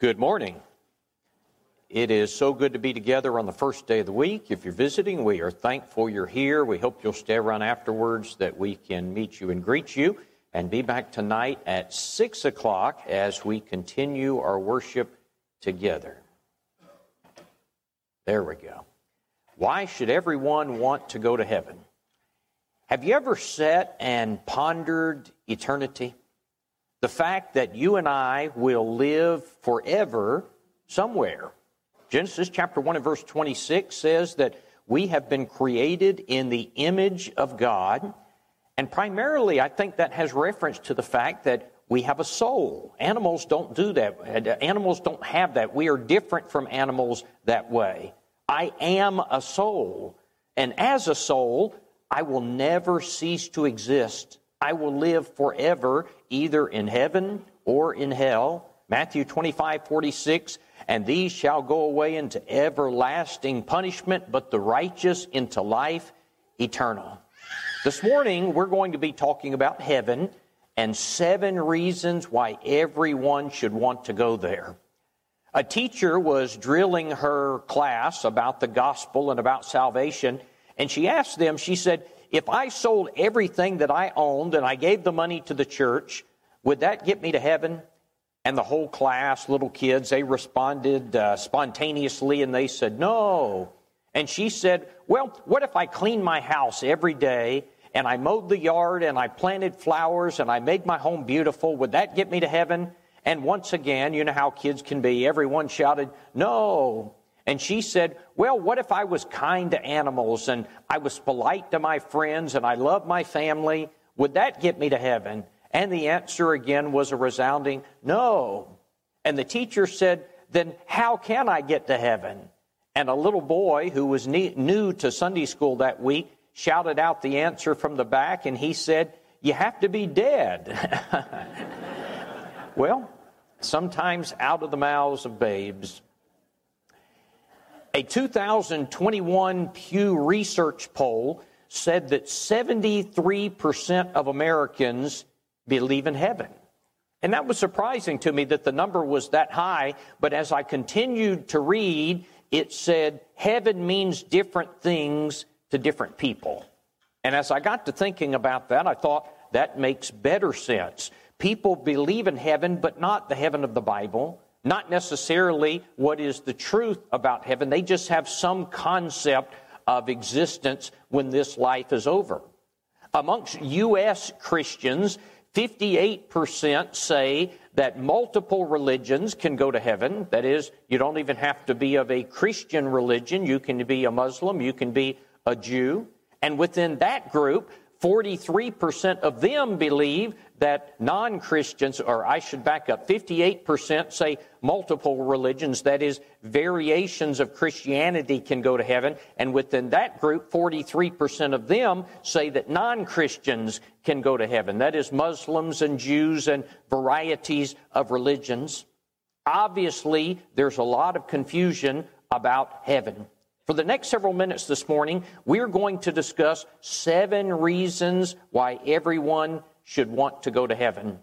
Good morning. It is so good to be together on the first day of the week. If you're visiting, we are thankful you're here. We hope you'll stay around afterwards that we can meet you and greet you and be back tonight at 6 o'clock as we continue our worship together. There we go. Why should everyone want to go to heaven? Have you ever sat and pondered eternity? The fact that you and I will live forever somewhere. Genesis chapter 1 and verse 26 says that we have been created in the image of God. And primarily, I think that has reference to the fact that we have a soul. Animals don't do that. Uh, animals don't have that. We are different from animals that way. I am a soul. And as a soul, I will never cease to exist. I will live forever, either in heaven or in hell. Matthew 25, 46, and these shall go away into everlasting punishment, but the righteous into life eternal. This morning, we're going to be talking about heaven and seven reasons why everyone should want to go there. A teacher was drilling her class about the gospel and about salvation, and she asked them, she said, If I sold everything that I owned and I gave the money to the church, would that get me to heaven? And the whole class, little kids, they responded uh, spontaneously and they said, No. And she said, Well, what if I cleaned my house every day and I mowed the yard and I planted flowers and I made my home beautiful? Would that get me to heaven? And once again, you know how kids can be. Everyone shouted, No. And she said, Well, what if I was kind to animals and I was polite to my friends and I loved my family? Would that get me to heaven? And the answer again was a resounding no. And the teacher said, Then how can I get to heaven? And a little boy who was new to Sunday school that week shouted out the answer from the back and he said, You have to be dead. Well, sometimes out of the mouths of babes. A 2021 Pew Research poll said that 73% of Americans believe in heaven. And that was surprising to me that the number was that high, but as I continued to read, it said heaven means different things to different people. And as I got to thinking about that, I thought that makes better sense People believe in heaven, but not the heaven of the Bible, not necessarily what is the truth about heaven. They just have some concept of existence when this life is over. Amongst U.S. Christians, 58% say that multiple religions can go to heaven. That is, you don't even have to be of a Christian religion. You can be a Muslim, you can be a Jew. And within that group, 43% of them believe that non Christians, or I should back up, 58% say multiple religions, that is, variations of Christianity can go to heaven. And within that group, 43% of them say that non Christians can go to heaven. That is, Muslims and Jews and varieties of religions. Obviously, there's a lot of confusion about heaven. For the next several minutes this morning, we're going to discuss seven reasons why everyone should want to go to heaven.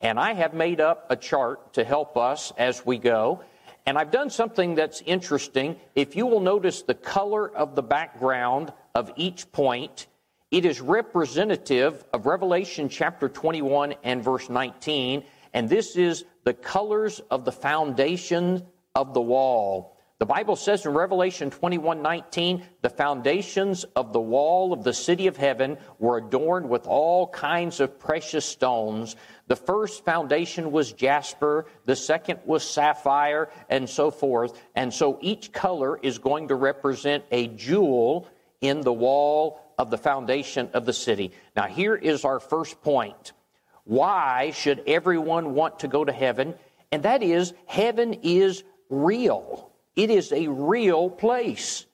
And I have made up a chart to help us as we go. And I've done something that's interesting. If you will notice the color of the background of each point, it is representative of Revelation chapter 21 and verse 19. And this is the colors of the foundation of the wall. The Bible says in Revelation 21 19, the foundations of the wall of the city of heaven were adorned with all kinds of precious stones. The first foundation was jasper, the second was sapphire, and so forth. And so each color is going to represent a jewel in the wall of the foundation of the city. Now, here is our first point. Why should everyone want to go to heaven? And that is, heaven is real. It is a real place.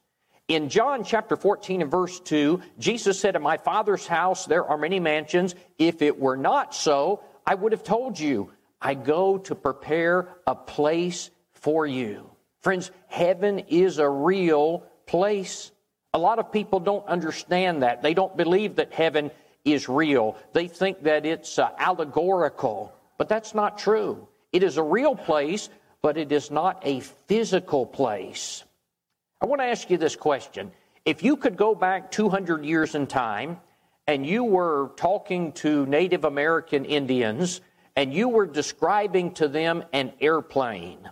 In John chapter 14 and verse 2, Jesus said, In my Father's house there are many mansions. If it were not so, I would have told you, I go to prepare a place for you. Friends, heaven is a real place. A lot of people don't understand that. They don't believe that heaven is real. They think that it's uh, allegorical, but that's not true. It is a real place but it is not a physical place. I want to ask you this question. If you could go back 200 years in time and you were talking to Native American Indians and you were describing to them an airplane,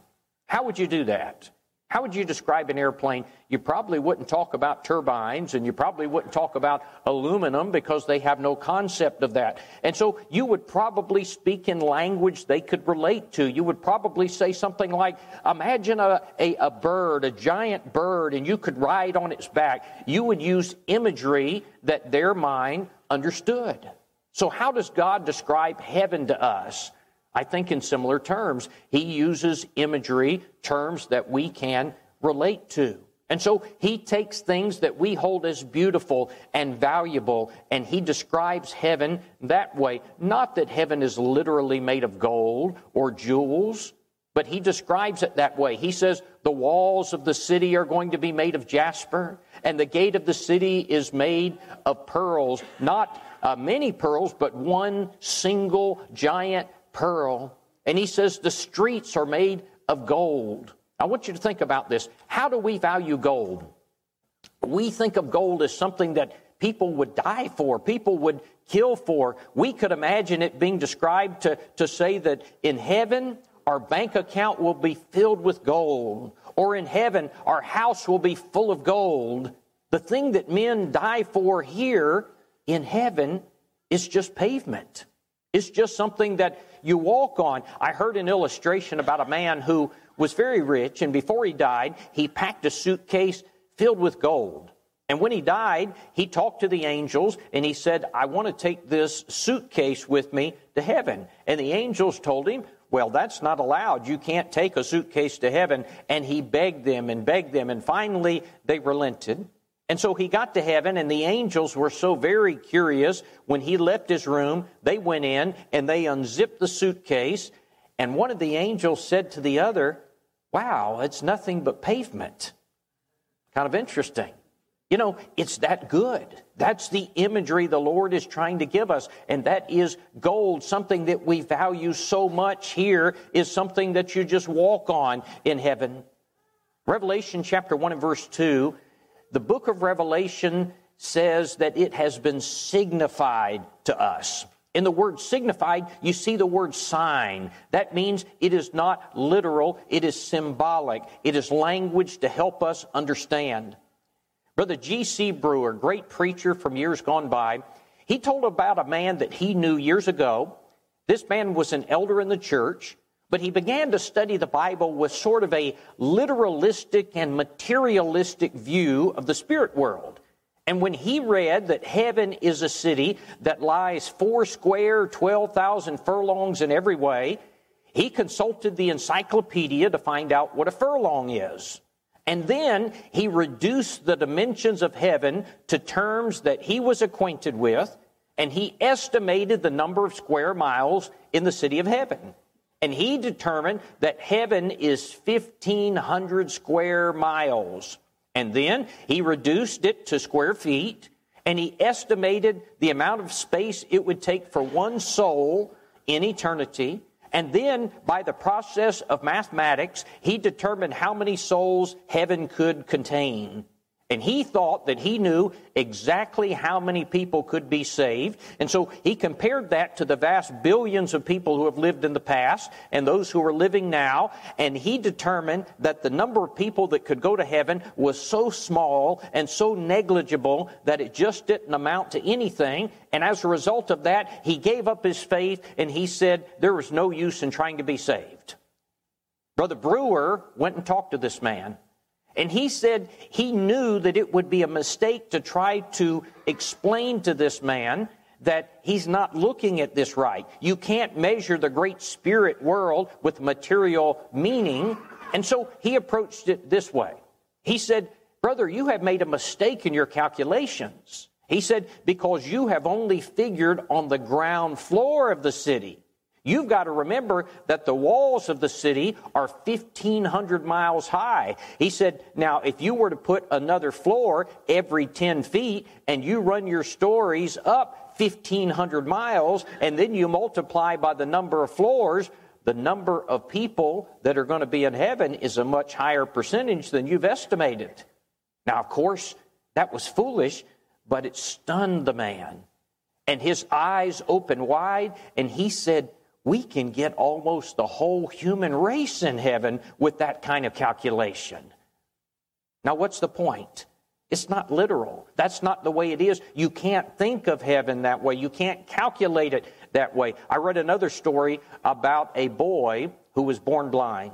how would you do that? How would you describe an airplane? You probably wouldn't talk about turbines and you probably wouldn't talk about aluminum because they have no concept of that. And so you would probably speak in language they could relate to. You would probably say something like, imagine a, a, a bird, a giant bird, and you could ride on its back. You would use imagery that their mind understood. So how does God describe heaven to us? I think in similar terms. He uses imagery, terms that we can relate to. And so he takes things that we hold as beautiful and valuable and he describes heaven that way. Not that heaven is literally made of gold or jewels, but he describes it that way. He says the walls of the city are going to be made of jasper and the gate of the city is made of pearls. Not uh, many pearls, but one single giant pearl. And he says the streets are made of gold. I want you to think about this. How do we value gold? We think of gold as something that people would die for, people would kill for. We could imagine it being described to, to say that in heaven, our bank account will be filled with gold, or in heaven, our house will be full of gold. The thing that men die for here in heaven is just pavement. It's just something that you walk on. I heard an illustration about a man who was very rich, and before he died, he packed a suitcase filled with gold. And when he died, he talked to the angels and he said, I want to take this suitcase with me to heaven. And the angels told him, Well, that's not allowed. You can't take a suitcase to heaven. And he begged them and begged them. And finally, they relented. And so he got to heaven, and the angels were so very curious. When he left his room, they went in and they unzipped the suitcase. And one of the angels said to the other, Wow, it's nothing but pavement. Kind of interesting. You know, it's that good. That's the imagery the Lord is trying to give us. And that is gold. Something that we value so much here is something that you just walk on in heaven. Revelation chapter 1 and verse 2 the book of Revelation says that it has been signified to us. In the word signified, you see the word sign. That means it is not literal, it is symbolic. It is language to help us understand. Brother G.C. Brewer, great preacher from years gone by, he told about a man that he knew years ago. This man was an elder in the church. But he began to study the Bible with sort of a literalistic and materialistic view of the spirit world. And when he read that heaven is a city that lies four square, 12,000 furlongs in every way, he consulted the encyclopedia to find out what a furlong is. And then he reduced the dimensions of heaven to terms that he was acquainted with, and he estimated the number of square miles in the city of heaven. And he determined that heaven is 1,500 square miles. And then he reduced it to square feet, and he estimated the amount of space it would take for one soul in eternity. And then, by the process of mathematics, he determined how many souls heaven could contain. And he thought that he knew exactly how many people could be saved. And so he compared that to the vast billions of people who have lived in the past and those who are living now. And he determined that the number of people that could go to heaven was so small and so negligible that it just didn't amount to anything. And as a result of that, he gave up his faith and he said there was no use in trying to be saved. Brother Brewer went and talked to this man. And he said he knew that it would be a mistake to try to explain to this man that he's not looking at this right. You can't measure the great spirit world with material meaning. And so he approached it this way. He said, Brother, you have made a mistake in your calculations. He said, Because you have only figured on the ground floor of the city. You've got to remember that the walls of the city are 1,500 miles high. He said, now, if you were to put another floor every 10 feet and you run your stories up 1,500 miles and then you multiply by the number of floors, the number of people that are going to be in heaven is a much higher percentage than you've estimated. Now, of course, that was foolish, but it stunned the man. And his eyes opened wide, and he said, We can get almost the whole human race in heaven with that kind of calculation. Now, what's the point? It's not literal. That's not the way it is. You can't think of heaven that way. You can't calculate it that way. I read another story about a boy who was born blind.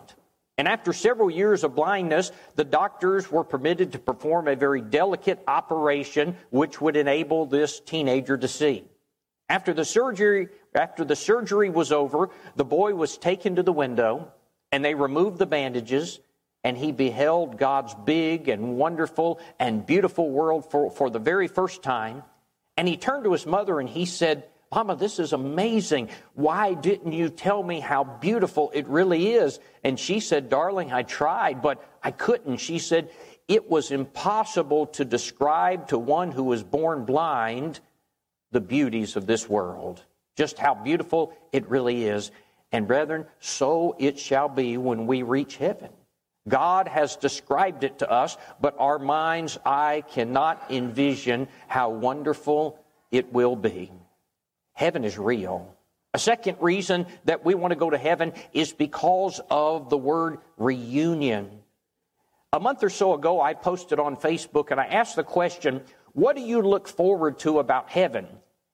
And after several years of blindness, the doctors were permitted to perform a very delicate operation which would enable this teenager to see. After the surgery, after the surgery was over, the boy was taken to the window and they removed the bandages and he beheld God's big and wonderful and beautiful world for, for the very first time. And he turned to his mother and he said, Mama, this is amazing. Why didn't you tell me how beautiful it really is? And she said, Darling, I tried, but I couldn't. She said, It was impossible to describe to one who was born blind the beauties of this world, just how beautiful it really is. And brethren, so it shall be when we reach heaven. God has described it to us, but our mind's eye cannot envision how wonderful it will be. Heaven is real. A second reason that we want to go to heaven is because of the word reunion. A month or so ago, I posted on Facebook and I asked the question, What do you look forward to about heaven?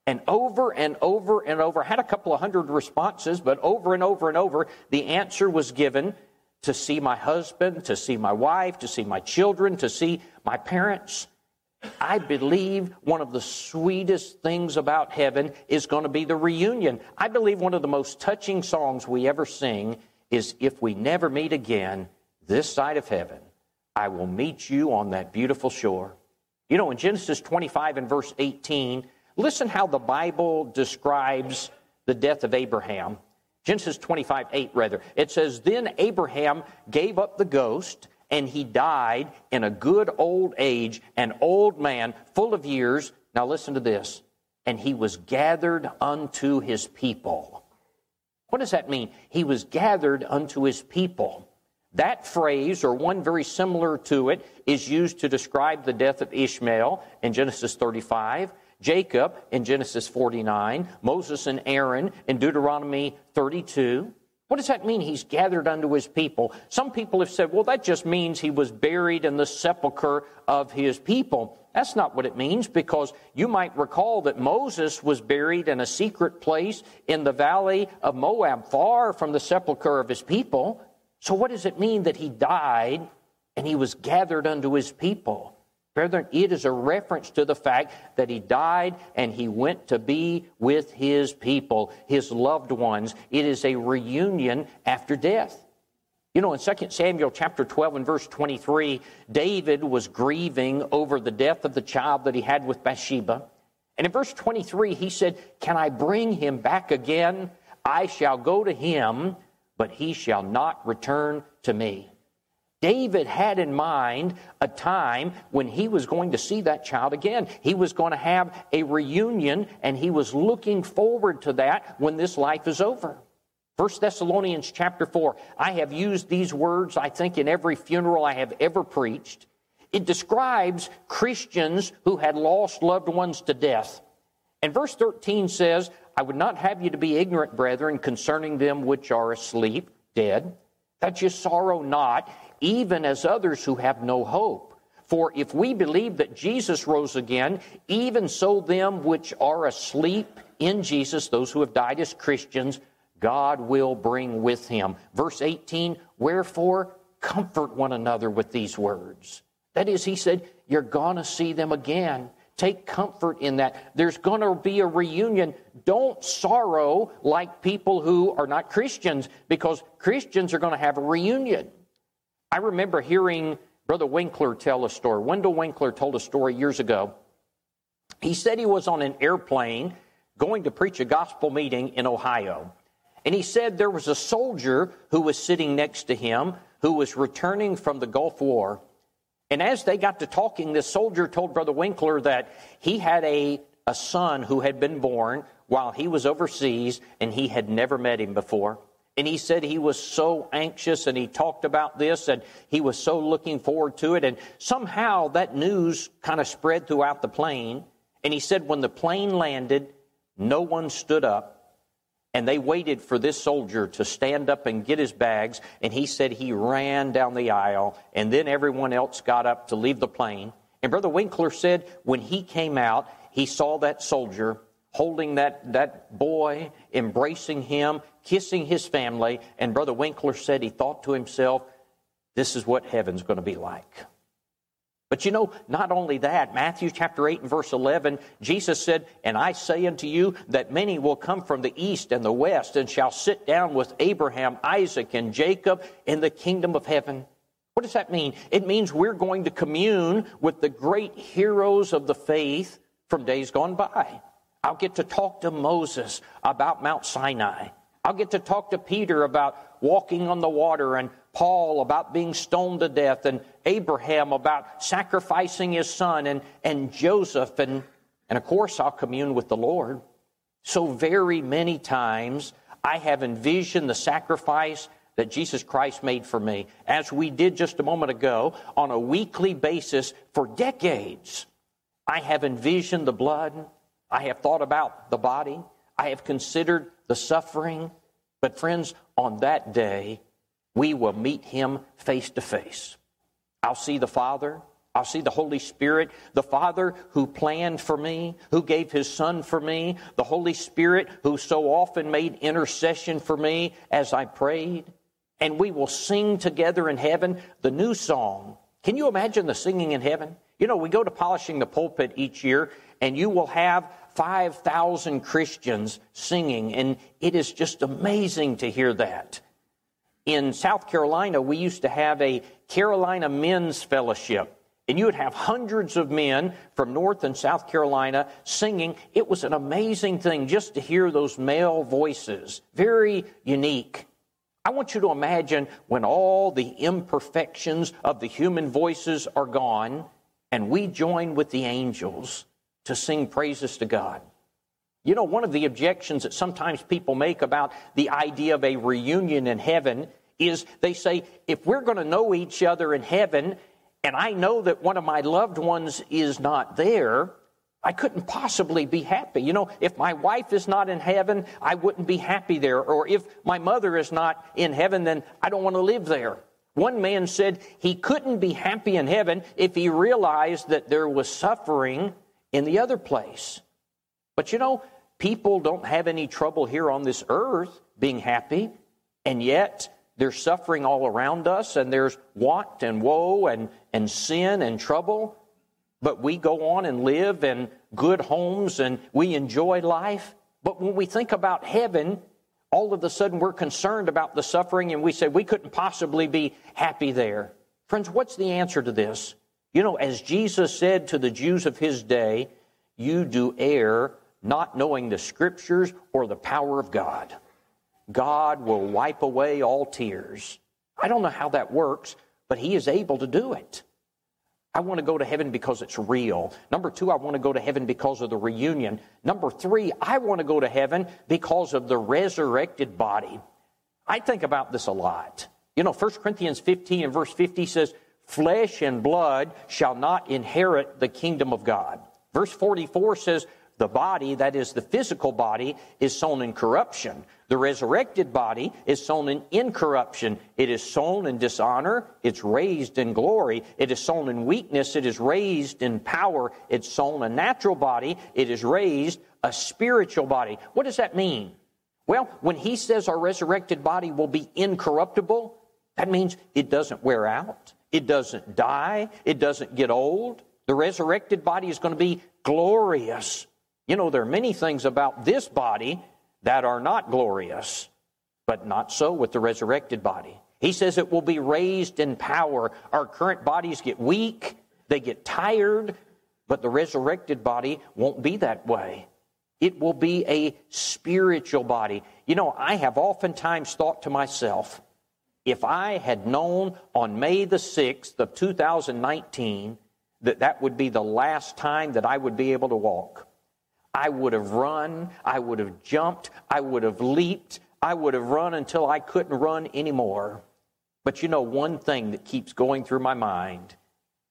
And over and over and over, I had a couple of hundred responses, but over and over and over, the answer was given to see my husband, to see my wife, to see my children, to see my parents. I believe one of the sweetest things about heaven is going to be the reunion. I believe one of the most touching songs we ever sing is If We Never Meet Again, This Side of Heaven, I Will Meet You on That Beautiful Shore. You know, in Genesis 25 and verse 18, listen how the Bible describes the death of Abraham. Genesis 25, 8, rather. It says, Then Abraham gave up the ghost, and he died in a good old age, an old man, full of years. Now listen to this. And he was gathered unto his people. What does that mean? He was gathered unto his people. That phrase, or one very similar to it, is used to describe the death of Ishmael in Genesis 35. Jacob in Genesis 49, Moses and Aaron in Deuteronomy 32. What does that mean? He's gathered unto his people. Some people have said, well, that just means he was buried in the sepulchre of his people. That's not what it means because you might recall that Moses was buried in a secret place in the valley of Moab, far from the sepulchre of his people. So, what does it mean that he died and he was gathered unto his people? Brethren, it is a reference to the fact that he died and he went to be with his people, his loved ones. It is a reunion after death. You know, in 2 Samuel chapter 12 and verse 23, David was grieving over the death of the child that he had with Bathsheba. And in verse 23, he said, Can I bring him back again? I shall go to him, but he shall not return to me. David had in mind a time when he was going to see that child again. He was going to have a reunion, and he was looking forward to that when this life is over. 1 Thessalonians chapter 4. I have used these words, I think, in every funeral I have ever preached. It describes Christians who had lost loved ones to death. And verse 13 says, I would not have you to be ignorant, brethren, concerning them which are asleep, dead, that you sorrow not even as others who have no hope. For if we believe that Jesus rose again, even so them which are asleep in Jesus, those who have died as Christians, God will bring with him. Verse 18, wherefore comfort one another with these words. That is, he said, you're going to see them again. Take comfort in that. There's going to be a reunion. Don't sorrow like people who are not Christians because Christians are going to have a reunion. I remember hearing Brother Winkler tell a story. Wendell Winkler told a story years ago. He said he was on an airplane going to preach a gospel meeting in Ohio. And he said there was a soldier who was sitting next to him who was returning from the Gulf War. And as they got to talking, this soldier told Brother Winkler that he had a, a son who had been born while he was overseas and he had never met him before. And he said he was so anxious and he talked about this and he was so looking forward to it. And somehow that news kind of spread throughout the plane. And he said when the plane landed, no one stood up and they waited for this soldier to stand up and get his bags. And he said he ran down the aisle and then everyone else got up to leave the plane. And Brother Winkler said when he came out, he saw that soldier holding that, that boy, embracing him, kissing his family. And Brother Winkler said he thought to himself, this is what heaven's going to be like. But you know, not only that, Matthew chapter 8 and verse 11, Jesus said, And I say unto you that many will come from the east and the west and shall sit down with Abraham, Isaac, and Jacob in the kingdom of heaven. What does that mean? It means we're going to commune with the great heroes of the faith from days gone by. I'll get to talk to Moses about Mount Sinai. I'll get to talk to Peter about walking on the water and Paul about being stoned to death and Abraham about sacrificing his son and, and Joseph and, and of course I'll commune with the Lord. So very many times I have envisioned the sacrifice that Jesus Christ made for me, as we did just a moment ago, on a weekly basis for decades. I have envisioned the blood. I have thought about the body. I have considered the suffering. But, friends, on that day, we will meet him face to face. I'll see the Father. I'll see the Holy Spirit, the Father who planned for me, who gave His Son for me, the Holy Spirit who so often made intercession for me as I prayed. And we will sing together in heaven the new song. Can you imagine the singing in heaven? You know, we go to polishing the pulpit each year, and you will have 5,000 Christians singing, and it is just amazing to hear that. In South Carolina, we used to have a Carolina Men's Fellowship. And you would have hundreds of men from North and South Carolina singing. It was an amazing thing just to hear those male voices. Very unique. I want you to imagine when all the imperfections of the human voices are gone and we join with the angels to sing praises to God. You know, one of the objections that sometimes people make about the idea of a reunion in heaven is they say, if we're going to know each other in heaven, and I know that one of my loved ones is not there, I couldn't possibly be happy. You know, if my wife is not in heaven, I wouldn't be happy there. Or if my mother is not in heaven, then I don't want to live there. One man said he couldn't be happy in heaven if he realized that there was suffering in the other place. But you know, people don't have any trouble here on this earth being happy, and yet there's suffering all around us, and there's want and woe and, and sin and trouble. But we go on and live in good homes and we enjoy life. But when we think about heaven, all of a sudden we're concerned about the suffering and we say we couldn't possibly be happy there. Friends, what's the answer to this? You know, as Jesus said to the Jews of his day, you do err not knowing the scriptures or the power of God. God will wipe away all tears. I don't know how that works, but he is able to do it. I want to go to heaven because it's real. Number two, I want to go to heaven because of the reunion. Number three, I want to go to heaven because of the resurrected body. I think about this a lot. You know, 1 Corinthians 15 and verse 50 says, Flesh and blood shall not inherit the kingdom of God. Verse 44 says, the body, that is the physical body, is sown in corruption. The resurrected body is sown in incorruption. It is sown in dishonor. It's raised in glory. It is sown in weakness. It is raised in power. It's sown a natural body. It is raised a spiritual body. What does that mean? Well, when he says our resurrected body will be incorruptible, that means it doesn't wear out. It doesn't die. It doesn't get old. The resurrected body is going to be glorious. You know, there are many things about this body that are not glorious, but not so with the resurrected body. He says it will be raised in power. Our current bodies get weak, they get tired, but the resurrected body won't be that way. It will be a spiritual body. You know, I have oftentimes thought to myself, if I had known on May the 6th of 2019 that that would be the last time that I would be able to walk, I would have run, I would have jumped, I would have leaped, I would have run until I couldn't run anymore. But you know, one thing that keeps going through my mind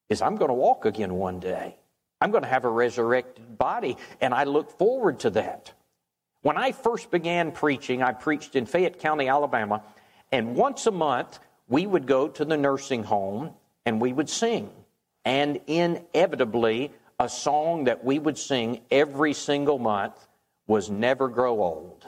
is I'm going to walk again one day. I'm going to have a resurrected body, and I look forward to that. When I first began preaching, I preached in Fayette County, Alabama, and once a month we would go to the nursing home and we would sing. And inevitably, a song that we would sing every single month was Never Grow Old.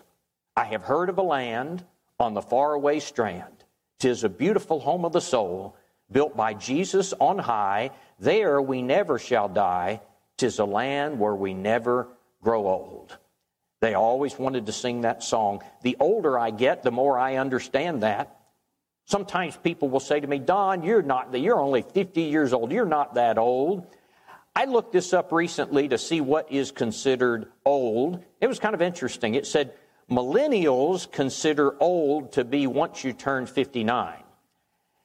I have heard of a land on the faraway strand. Tis a beautiful home of the soul, built by Jesus on high. There we never shall die. Tis a land where we never grow old. They always wanted to sing that song. The older I get, the more I understand that. Sometimes people will say to me, Don, you're not, you're only 50 years old. You're not that old. I looked this up recently to see what is considered old. It was kind of interesting. It said millennials consider old to be once you turn 59.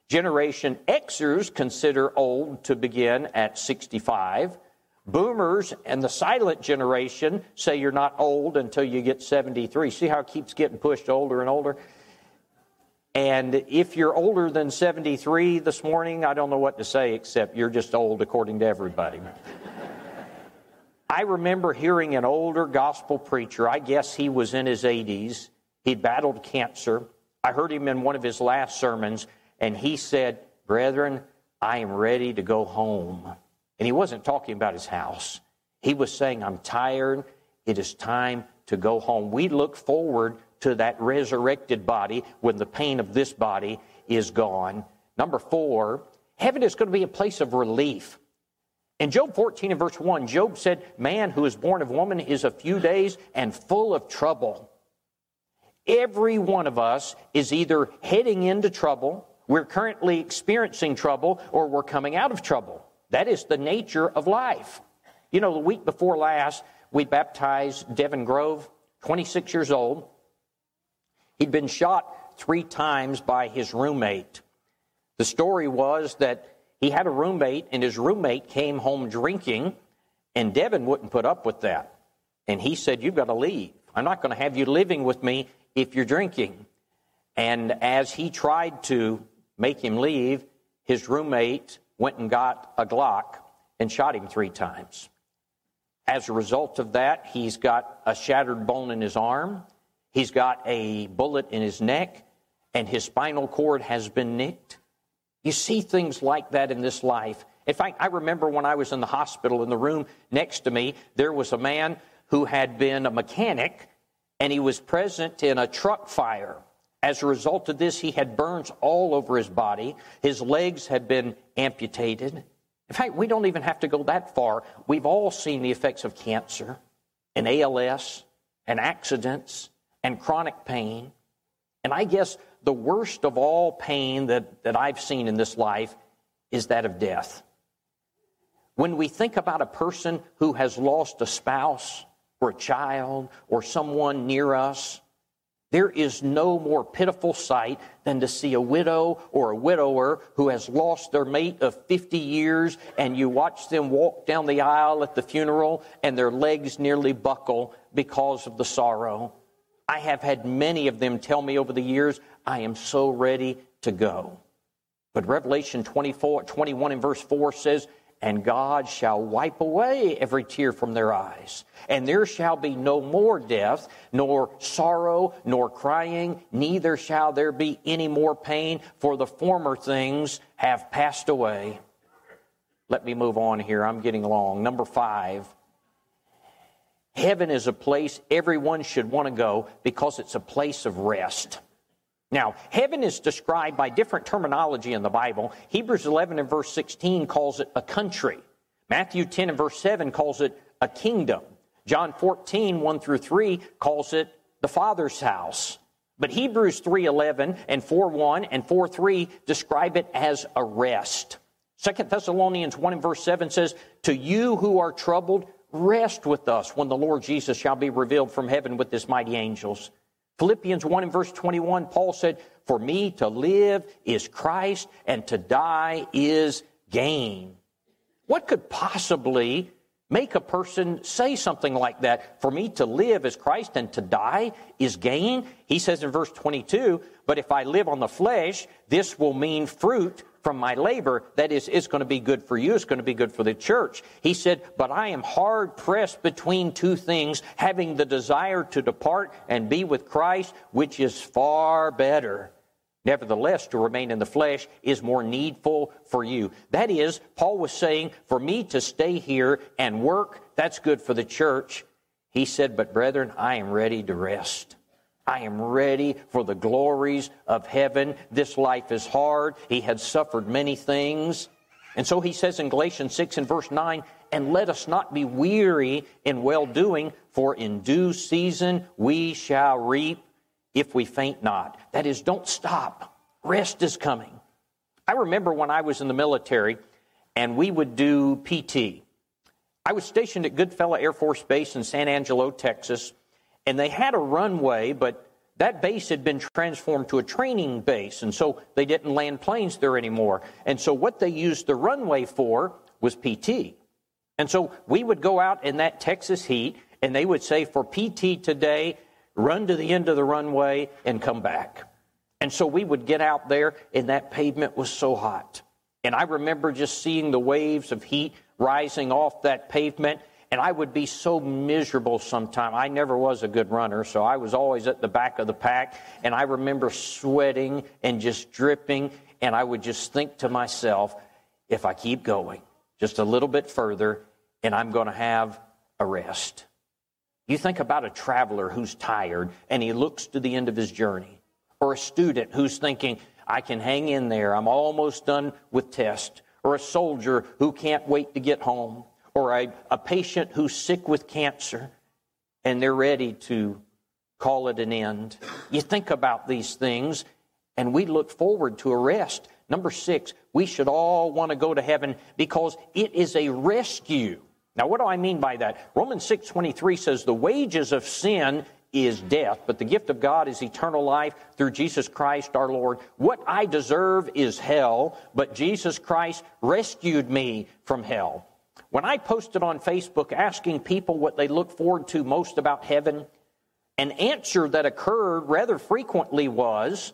Generation Xers consider old to begin at 65. Boomers and the silent generation say you're not old until you get 73. See how it keeps getting pushed older and older? And if you're older than 73 this morning, I don't know what to say except you're just old according to everybody. I remember hearing an older gospel preacher, I guess he was in his 80s. He'd battled cancer. I heard him in one of his last sermons, and he said, Brethren, I am ready to go home. And he wasn't talking about his house. He was saying, I'm tired. It is time to go home. We look forward to that resurrected body when the pain of this body is gone. Number four, heaven is going to be a place of relief. In Job 14 and verse 1, Job said, Man who is born of woman is a few days and full of trouble. Every one of us is either heading into trouble, we're currently experiencing trouble, or we're coming out of trouble. That is the nature of life. You know, the week before last, we baptized Devin Grove, 26 years old. He'd been shot three times by his roommate. The story was that he had a roommate, and his roommate came home drinking, and Devin wouldn't put up with that. And he said, You've got to leave. I'm not going to have you living with me if you're drinking. And as he tried to make him leave, his roommate went and got a Glock and shot him three times. As a result of that, he's got a shattered bone in his arm. He's got a bullet in his neck and his spinal cord has been nicked. You see things like that in this life. In fact, I remember when I was in the hospital in the room next to me, there was a man who had been a mechanic and he was present in a truck fire. As a result of this, he had burns all over his body. His legs had been amputated. In fact, we don't even have to go that far. We've all seen the effects of cancer and ALS and accidents and chronic pain. And I guess the worst of all pain that, that I've seen in this life is that of death. When we think about a person who has lost a spouse or a child or someone near us, there is no more pitiful sight than to see a widow or a widower who has lost their mate of 50 years and you watch them walk down the aisle at the funeral and their legs nearly buckle because of the sorrow. I have had many of them tell me over the years, I am so ready to go. But Revelation 24, 21 and verse 4 says, And God shall wipe away every tear from their eyes, and there shall be no more death, nor sorrow, nor crying, neither shall there be any more pain, for the former things have passed away. Let me move on here. I'm getting long. Number five, Heaven is a place everyone should want to go because it's a place of rest. Now, heaven is described by different terminology in the Bible. Hebrews 11 and verse 16 calls it a country. Matthew 10 and verse 7 calls it a kingdom. John 14, 1 through 3 calls it the Father's house. But Hebrews 3:11 and 4:1 and 4:3 describe it as a rest. 2 Thessalonians 1 and verse 7 says, "To you who are troubled, rest with us when the Lord Jesus shall be revealed from heaven with his mighty angels. Philippians 1 and verse 21, Paul said, For me to live is Christ, and to die is gain. What could possibly make a person say something like that. For me to live is Christ and to die is gain. He says in verse 22, but if I live on the flesh, this will mean fruit from my labor. That is, it's going to be good for you. It's going to be good for the church. He said, but I am hard pressed between two things, having the desire to depart and be with Christ, which is far better. Nevertheless, to remain in the flesh is more needful for you. That is, Paul was saying, for me to stay here and work, that's good for the church. He said, but brethren, I am ready to rest. I am ready for the glories of heaven. This life is hard. He had suffered many things. And so he says in Galatians 6 and verse 9, and let us not be weary in well doing, for in due season we shall reap if we faint not. That is, don't stop. Rest is coming. I remember when I was in the military and we would do PT. I was stationed at Goodfellow Air Force Base in San Angelo, Texas, and they had a runway, but that base had been transformed to a training base, and so they didn't land planes there anymore. And so what they used the runway for was PT. And so we would go out in that Texas heat, and they would say, for PT today, run to the end of the runway, and come back. And so we would get out there, and that pavement was so hot. And I remember just seeing the waves of heat rising off that pavement, and I would be so miserable sometime. I never was a good runner, so I was always at the back of the pack, and I remember sweating and just dripping, and I would just think to myself, if I keep going just a little bit further, and I'm going to have a rest. You think about a traveler who's tired and he looks to the end of his journey, or a student who's thinking, I can hang in there, I'm almost done with test, or a soldier who can't wait to get home, or a, a patient who's sick with cancer and they're ready to call it an end. You think about these things and we look forward to a rest. Number six, we should all want to go to heaven because it is a rescue. Now, what do I mean by that? Romans 6:23 says the wages of sin is death, but the gift of God is eternal life through Jesus Christ our Lord. What I deserve is hell, but Jesus Christ rescued me from hell. When I posted on Facebook asking people what they look forward to most about heaven, an answer that occurred rather frequently was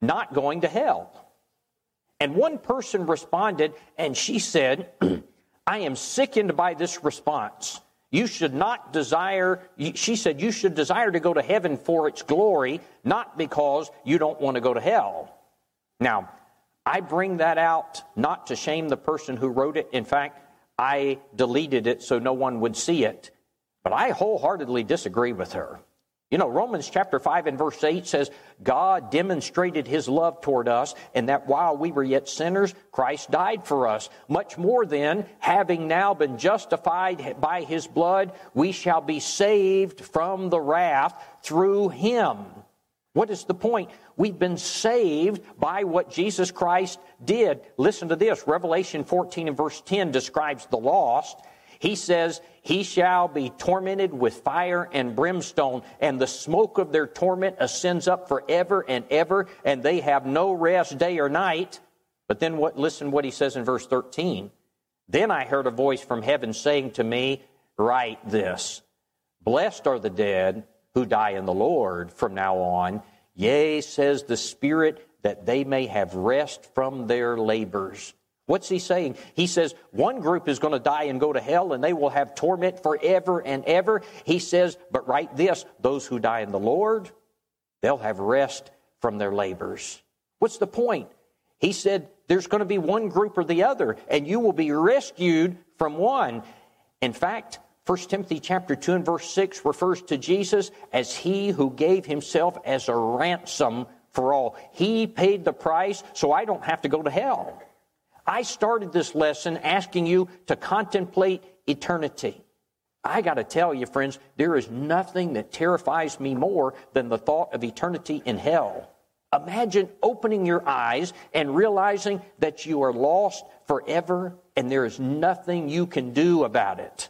not going to hell. And one person responded and she said, I am sickened by this response. You should not desire, she said, you should desire to go to heaven for its glory, not because you don't want to go to hell. Now, I bring that out not to shame the person who wrote it. In fact, I deleted it so no one would see it. But I wholeheartedly disagree with her. You know, Romans chapter 5 and verse 8 says, God demonstrated his love toward us, and that while we were yet sinners, Christ died for us. Much more then, having now been justified by his blood, we shall be saved from the wrath through him. What is the point? We've been saved by what Jesus Christ did. Listen to this. Revelation 14 and verse 10 describes the lost. He says, He shall be tormented with fire and brimstone, and the smoke of their torment ascends up forever and ever, and they have no rest day or night. But then what, listen what he says in verse 13. Then I heard a voice from heaven saying to me, Write this Blessed are the dead who die in the Lord from now on. Yea, says the Spirit, that they may have rest from their labors. What's he saying? He says one group is going to die and go to hell and they will have torment forever and ever. He says, but write this those who die in the Lord, they'll have rest from their labors. What's the point? He said there's going to be one group or the other and you will be rescued from one. In fact, 1 Timothy chapter 2 and verse 6 refers to Jesus as he who gave himself as a ransom for all. He paid the price so I don't have to go to hell. I started this lesson asking you to contemplate eternity. I got to tell you, friends, there is nothing that terrifies me more than the thought of eternity in hell. Imagine opening your eyes and realizing that you are lost forever and there is nothing you can do about it.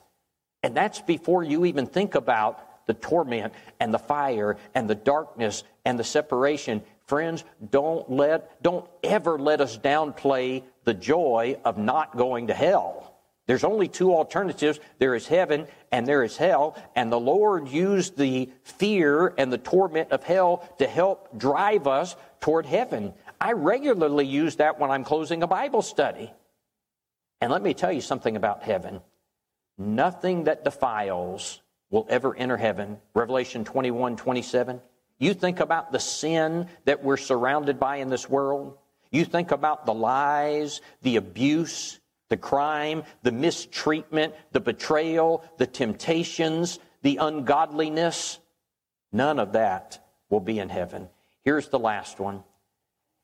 And that's before you even think about the torment and the fire and the darkness and the separation. Friends, don't let, don't ever let us downplay the joy of not going to hell. There's only two alternatives there is heaven and there is hell. And the Lord used the fear and the torment of hell to help drive us toward heaven. I regularly use that when I'm closing a Bible study. And let me tell you something about heaven nothing that defiles will ever enter heaven. Revelation 21 27. You think about the sin that we're surrounded by in this world. You think about the lies, the abuse, the crime, the mistreatment, the betrayal, the temptations, the ungodliness. None of that will be in heaven. Here's the last one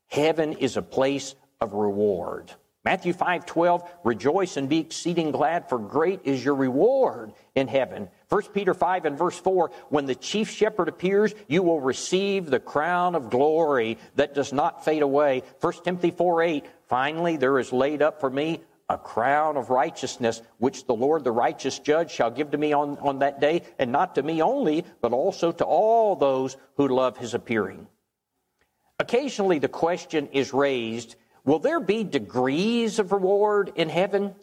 Heaven is a place of reward. Matthew 5 12, rejoice and be exceeding glad, for great is your reward in heaven. 1 Peter 5 and verse 4, when the chief shepherd appears, you will receive the crown of glory that does not fade away. 1 Timothy 4 8, finally there is laid up for me a crown of righteousness, which the Lord, the righteous judge, shall give to me on, on that day, and not to me only, but also to all those who love his appearing. Occasionally, the question is raised will there be degrees of reward in heaven?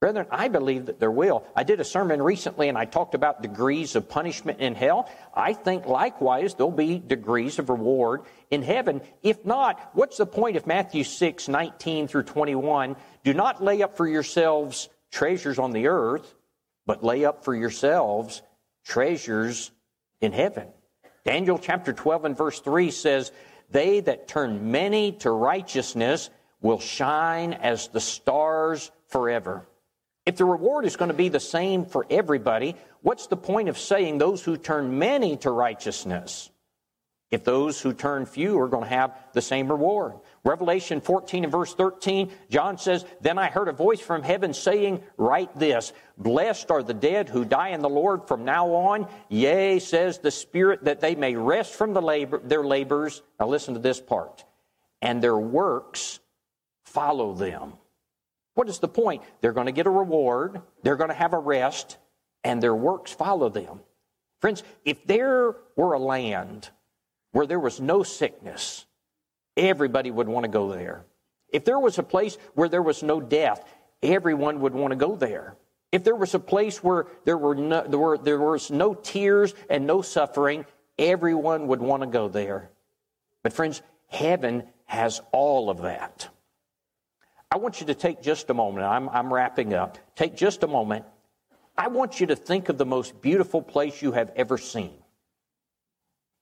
Brethren, I believe that there will. I did a sermon recently and I talked about degrees of punishment in hell. I think likewise there'll be degrees of reward in heaven. If not, what's the point of Matthew 6, 19 through 21? Do not lay up for yourselves treasures on the earth, but lay up for yourselves treasures in heaven. Daniel chapter 12 and verse 3 says, They that turn many to righteousness will shine as the stars forever. If the reward is going to be the same for everybody, what's the point of saying those who turn many to righteousness? If those who turn few are going to have the same reward. Revelation 14 and verse 13, John says, Then I heard a voice from heaven saying, Write this, Blessed are the dead who die in the Lord from now on. Yea, says the Spirit, that they may rest from the labor, their labors. Now listen to this part. And their works follow them. What is the point? They're going to get a reward, they're going to have a rest, and their works follow them. Friends, if there were a land where there was no sickness, everybody would want to go there. If there was a place where there was no death, everyone would want to go there. If there was a place where there, were no, there, were, there was no tears and no suffering, everyone would want to go there. But, friends, heaven has all of that. I want you to take just a moment. I'm, I'm wrapping up. Take just a moment. I want you to think of the most beautiful place you have ever seen.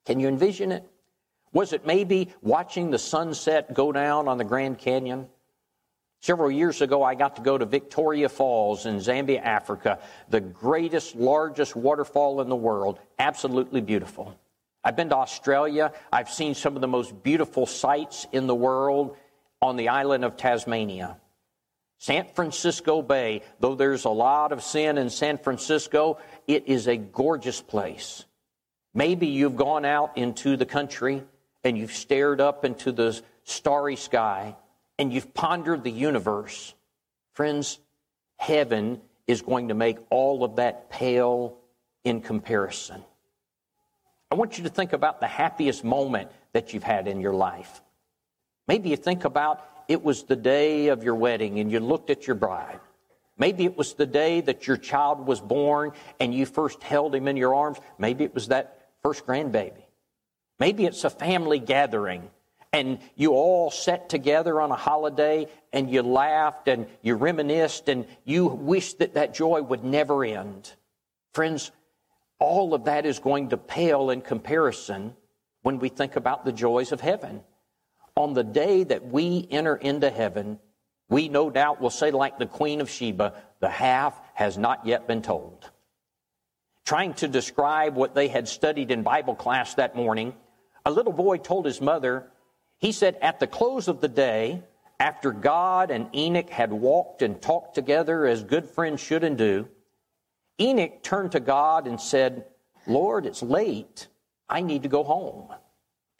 Can you envision it? Was it maybe watching the sunset go down on the Grand Canyon? Several years ago, I got to go to Victoria Falls in Zambia, Africa, the greatest, largest waterfall in the world. Absolutely beautiful. I've been to Australia. I've seen some of the most beautiful sights in the world on the island of Tasmania. San Francisco Bay, though there's a lot of sin in San Francisco, it is a gorgeous place. Maybe you've gone out into the country and you've stared up into the starry sky and you've pondered the universe. Friends, heaven is going to make all of that pale in comparison. I want you to think about the happiest moment that you've had in your life. Maybe you think about it was the day of your wedding and you looked at your bride. Maybe it was the day that your child was born and you first held him in your arms. Maybe it was that first grandbaby. Maybe it's a family gathering and you all sat together on a holiday and you laughed and you reminisced and you wished that that joy would never end. Friends, all of that is going to pale in comparison when we think about the joys of heaven on the day that we enter into heaven, we no doubt will say, like the Queen of Sheba, the half has not yet been told. Trying to describe what they had studied in Bible class that morning, a little boy told his mother, he said, At the close of the day, after God and Enoch had walked and talked together as good friends should and do, Enoch turned to God and said, Lord, it's late. I need to go home.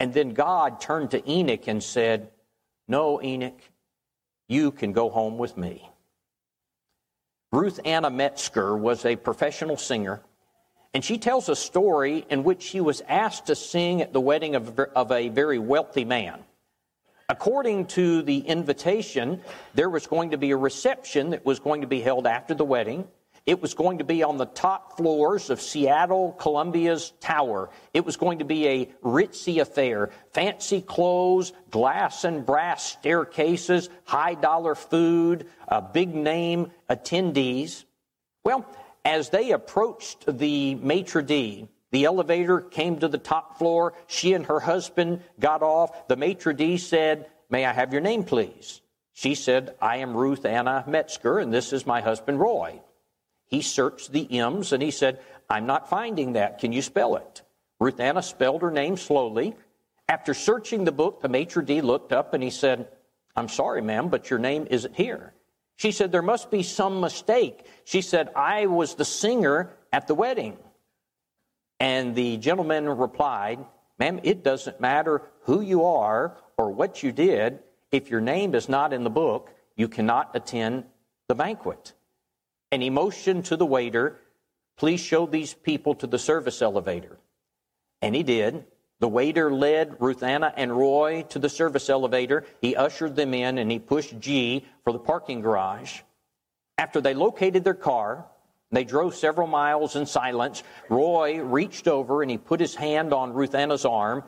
And then God turned to Enoch and said, No, Enoch, you can go home with me. Ruth Anna Metzgar was a professional singer, and she tells a story in which she was asked to sing at the wedding of, of a very wealthy man. According to the invitation, there was going to be a reception that was going to be held after the wedding. It was going to be on the top floors of Seattle Columbia's tower. It was going to be a ritzy affair. Fancy clothes, glass and brass staircases, high dollar food, big name attendees. Well, as they approached the maitre d', the elevator came to the top floor. She and her husband got off. The maitre d' said, May I have your name, please? She said, I am Ruth Anna Metzgar, and this is my husband, Roy. He searched the M's and he said, I'm not finding that. Can you spell it? Ruth Anna spelled her name slowly. After searching the book, the maitre d' looked up and he said, I'm sorry, ma'am, but your name isn't here. She said, There must be some mistake. She said, I was the singer at the wedding. And the gentleman replied, Ma'am, it doesn't matter who you are or what you did. If your name is not in the book, you cannot attend the banquet. And he motioned to the waiter, Please show these people to the service elevator. And he did. The waiter led Ruth Anna and Roy to the service elevator. He ushered them in and he pushed G for the parking garage. After they located their car, they drove several miles in silence. Roy reached over and he put his hand on Ruth Anna's arm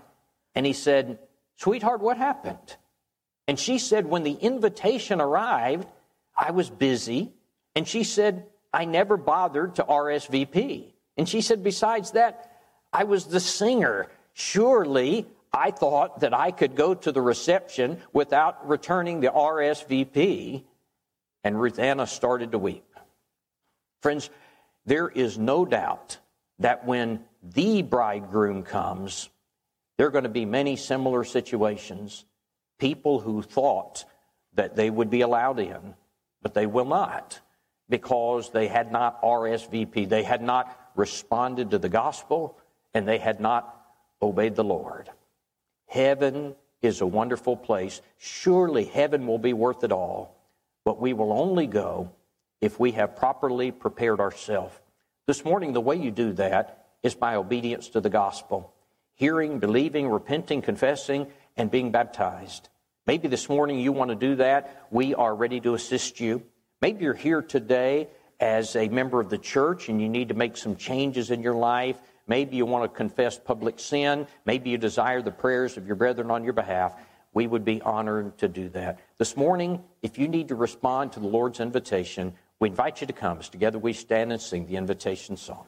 and he said, Sweetheart, what happened? And she said, When the invitation arrived, I was busy. And she said, I never bothered to RSVP. And she said, Besides that, I was the singer. Surely I thought that I could go to the reception without returning the RSVP. And Ruth Anna started to weep. Friends, there is no doubt that when the bridegroom comes, there are going to be many similar situations. People who thought that they would be allowed in, but they will not because they had not RSVP. They had not responded to the gospel and they had not obeyed the Lord. Heaven is a wonderful place. Surely heaven will be worth it all, but we will only go if we have properly prepared ourselves. This morning, the way you do that is by obedience to the gospel hearing, believing, repenting, confessing, and being baptized. Maybe this morning you want to do that. We are ready to assist you. Maybe you're here today as a member of the church and you need to make some changes in your life. Maybe you want to confess public sin. Maybe you desire the prayers of your brethren on your behalf we would be honored to do that. This morning, if you need to respond to the Lord's invitation, we invite you to come as together we stand and sing the invitation song.